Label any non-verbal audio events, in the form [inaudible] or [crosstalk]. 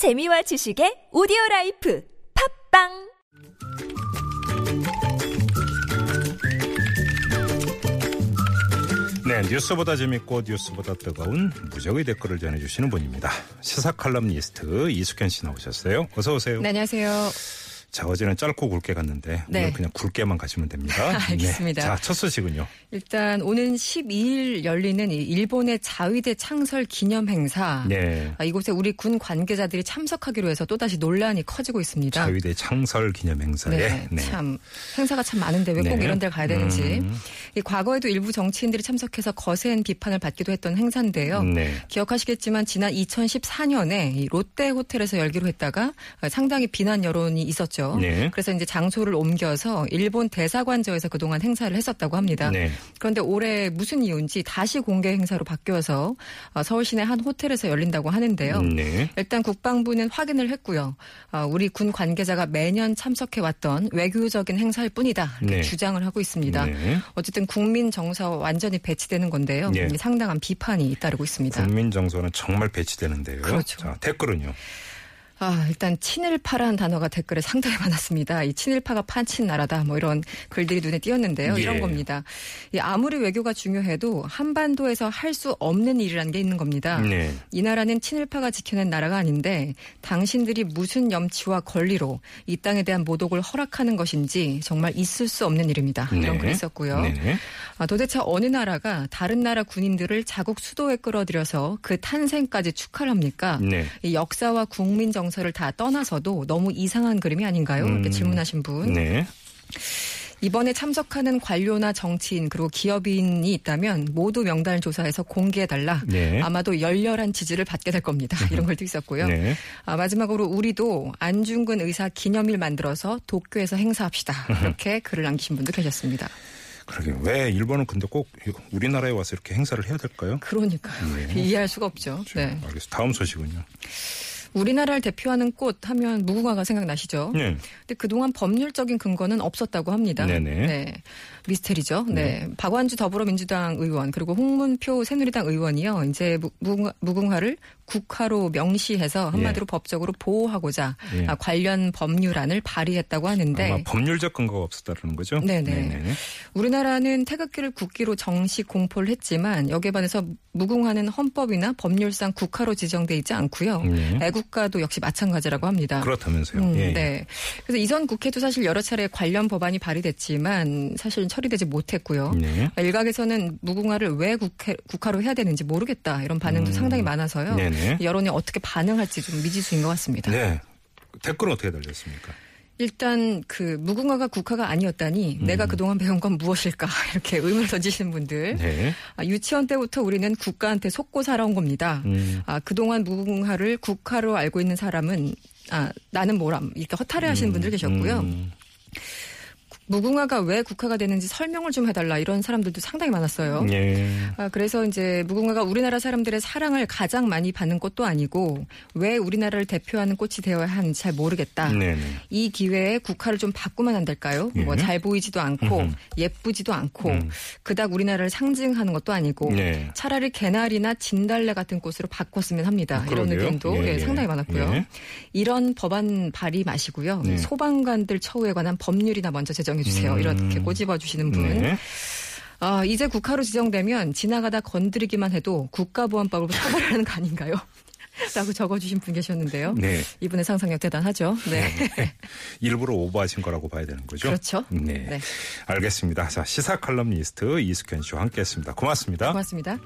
재미와 지식의 오디오 라이프 팟빵 네, 뉴스보다 재밌고 뉴스보다 뜨거운 무적의 댓글을 전해주시는 분입니다. 시사 칼럼니스트 이숙현 씨 나오셨어요. 어서 오세요. 네, 안녕하세요. 자, 어제는 짧고 굵게 갔는데 네. 오늘 그냥 굵게만 가시면 됩니다. [laughs] 알겠습니다. 네. 자, 첫 소식은요. 일단 오는 12일 열리는 이 일본의 자위대 창설 기념 행사. 네. 아, 이곳에 우리 군 관계자들이 참석하기로 해서 또다시 논란이 커지고 있습니다. 자위대 창설 기념 행사에 네, 네. 참 행사가 참 많은데 왜꼭 네. 이런 데를 가야 되는지. 음. 이 과거에도 일부 정치인들이 참석해서 거센 비판을 받기도 했던 행사인데요. 네. 기억하시겠지만 지난 2014년에 이 롯데 호텔에서 열기로 했다가 상당히 비난 여론이 있었죠. 네. 그래서 이제 장소를 옮겨서 일본 대사관저에서 그동안 행사를 했었다고 합니다. 네. 그런데 올해 무슨 이유인지 다시 공개 행사로 바뀌어서 어, 서울 시내 한 호텔에서 열린다고 하는데요. 네. 일단 국방부는 확인을 했고요. 어, 우리 군 관계자가 매년 참석해 왔던 외교적인 행사일 뿐이다 이렇게 네. 주장을 하고 있습니다. 네. 어쨌든 국민 정서와 완전히 배치되는 건데요. 네. 상당한 비판이 잇따르고 있습니다. 국민 정서는 정말 배치되는데요. 그렇죠. 자, 댓글은요. 아, 일단 친일파라는 단어가 댓글에 상당히 많았습니다. 이 친일파가 판친 나라다 뭐 이런 글들이 눈에 띄었는데요. 예. 이런 겁니다. 이 아무리 외교가 중요해도 한반도에서 할 수 없는 일이라는 게 있는 겁니다. 네. 이 나라는 친일파가 지켜낸 나라가 아닌데 당신들이 무슨 염치와 권리로 이 땅에 대한 모독을 허락하는 것인지 정말 있을 수 없는 일입니다. 이런 네. 글이 있었고요. 네. 아, 도대체 어느 나라가 다른 나라 군인들을 자국 수도에 끌어들여서 그 탄생까지 축하를 합니까? 네. 이 역사와 국민 정 서를 다 떠나서도 너무 이상한 그림이 아닌가요? 이렇게 음. 질문하신 분. 네. 이번에 참석하는 관료나 정치인 그리고 기업인이 있다면 모두 명단을 조사해서 공개해달라. 네. 아마도 열렬한 지지를 받게 될 겁니다. [laughs] 이런 글도 있었고요. 네. 아, 마지막으로 우리도 안중근 의사 기념일 만들어서 도쿄에서 행사합시다. 이렇게 [laughs] 글을 남기신 분도 계셨습니다. 그러게 왜 일본은 근데 꼭 우리나라에 와서 이렇게 행사를 해야 될까요? 그러니까요. 네. 이해할 수가 없죠. 네. 알겠습니다. 다음 소식은요. 우리나라를 대표하는 꽃 하면 무궁화가 생각나시죠? 네. 근데 그동안 법률적인 근거는 없었다고 합니다. 네네. 네. 미스테리죠. 네. 박완주 더불어민주당 의원 그리고 홍문표 새누리당 의원이요. 이제 무- 무궁화, 무궁화를 국화로 명시해서 한마디로 법적으로 보호하고자 예. 아, 관련 법률안을 발의했다고 하는데 아마 법률적 근거가 없었다는 거죠? 네네. 네네. 우리나라는 태극기를 국기로 정식 공포를 했지만 여기에 반해서 무궁화는 헌법이나 법률상 국화로 지정돼 있지 않고요. 네. 애국 가도 역시 마찬가지라고 합니다. 그렇다면서요. 음, 예, 예. 네. 그래서 이전 국회도 사실 여러 차례 관련 법안이 발의됐지만 사실 처리되지 못했고요. 네. 일각에서는 무궁화를 왜 국회, 국화로 해야 되는지 모르겠다 이런 반응도 음. 상당히 많아서요. 네네. 여론이 어떻게 반응할지 좀 미지수인 것 같습니다. 네. 댓글은 어떻게 달렸습니까? 일단 그 무궁화가 국화가 아니었다니 내가 그동안 배운 건 무엇일까 [laughs] 이렇게 의문을 던지시는 분들. 음. 네. 아, 유치원 때부터 우리는 국가한테 속고 살아온 겁니다. 음. 아, 그동안 무궁화를 국화로 알고 있는 사람은 아, 나는 뭐람 이렇게 허탈해 하시는 분들 계셨고요. 음. 무궁화가 왜 국화가 되는지 설명을 좀 해달라 이런 사람들도 상당히 많았어요. 예. 아, 그래서 이제 무궁화가 우리나라 사람들의 사랑을 가장 많이 받는 꽃도 아니고 왜 우리나라를 대표하는 꽃이 되어야 하는지 잘 모르겠다. 네네. 이 기회에 국화를 좀 바꾸면 안 될까요? 예. 뭐잘 보이지도 않고 음흠. 예쁘지도 않고 음. 그닥 우리나라를 상징하는 것도 아니고 네. 차라리 개나리나 진달래 같은 꽃으로 바꿨으면 합니다. 이런 그러게요. 의견도 예, 예, 예. 상당히 많았고요. 예. 이런 법안 발의 마시고요. 네. 소방관들 처우에 관한 법률이나 먼저 제정 해 주세요. 음. 이렇게 꼬집어 주시는 분. 네. 아, 이제 국가로 지정되면 지나가다 건드리기만 해도 국가보안법으로 처벌하는 거 아닌가요? [laughs] 라고 적어주신 분 계셨는데요. 네. 이분의 상상력 대단하죠. 네. [laughs] 일부러 오버하신 거라고 봐야 되는 거죠? 그렇죠. 네. 네. 알겠습니다. 자, 시사 칼럼니스트 이숙현 씨와 함께 했습니다. 고맙습니다. 고맙습니다.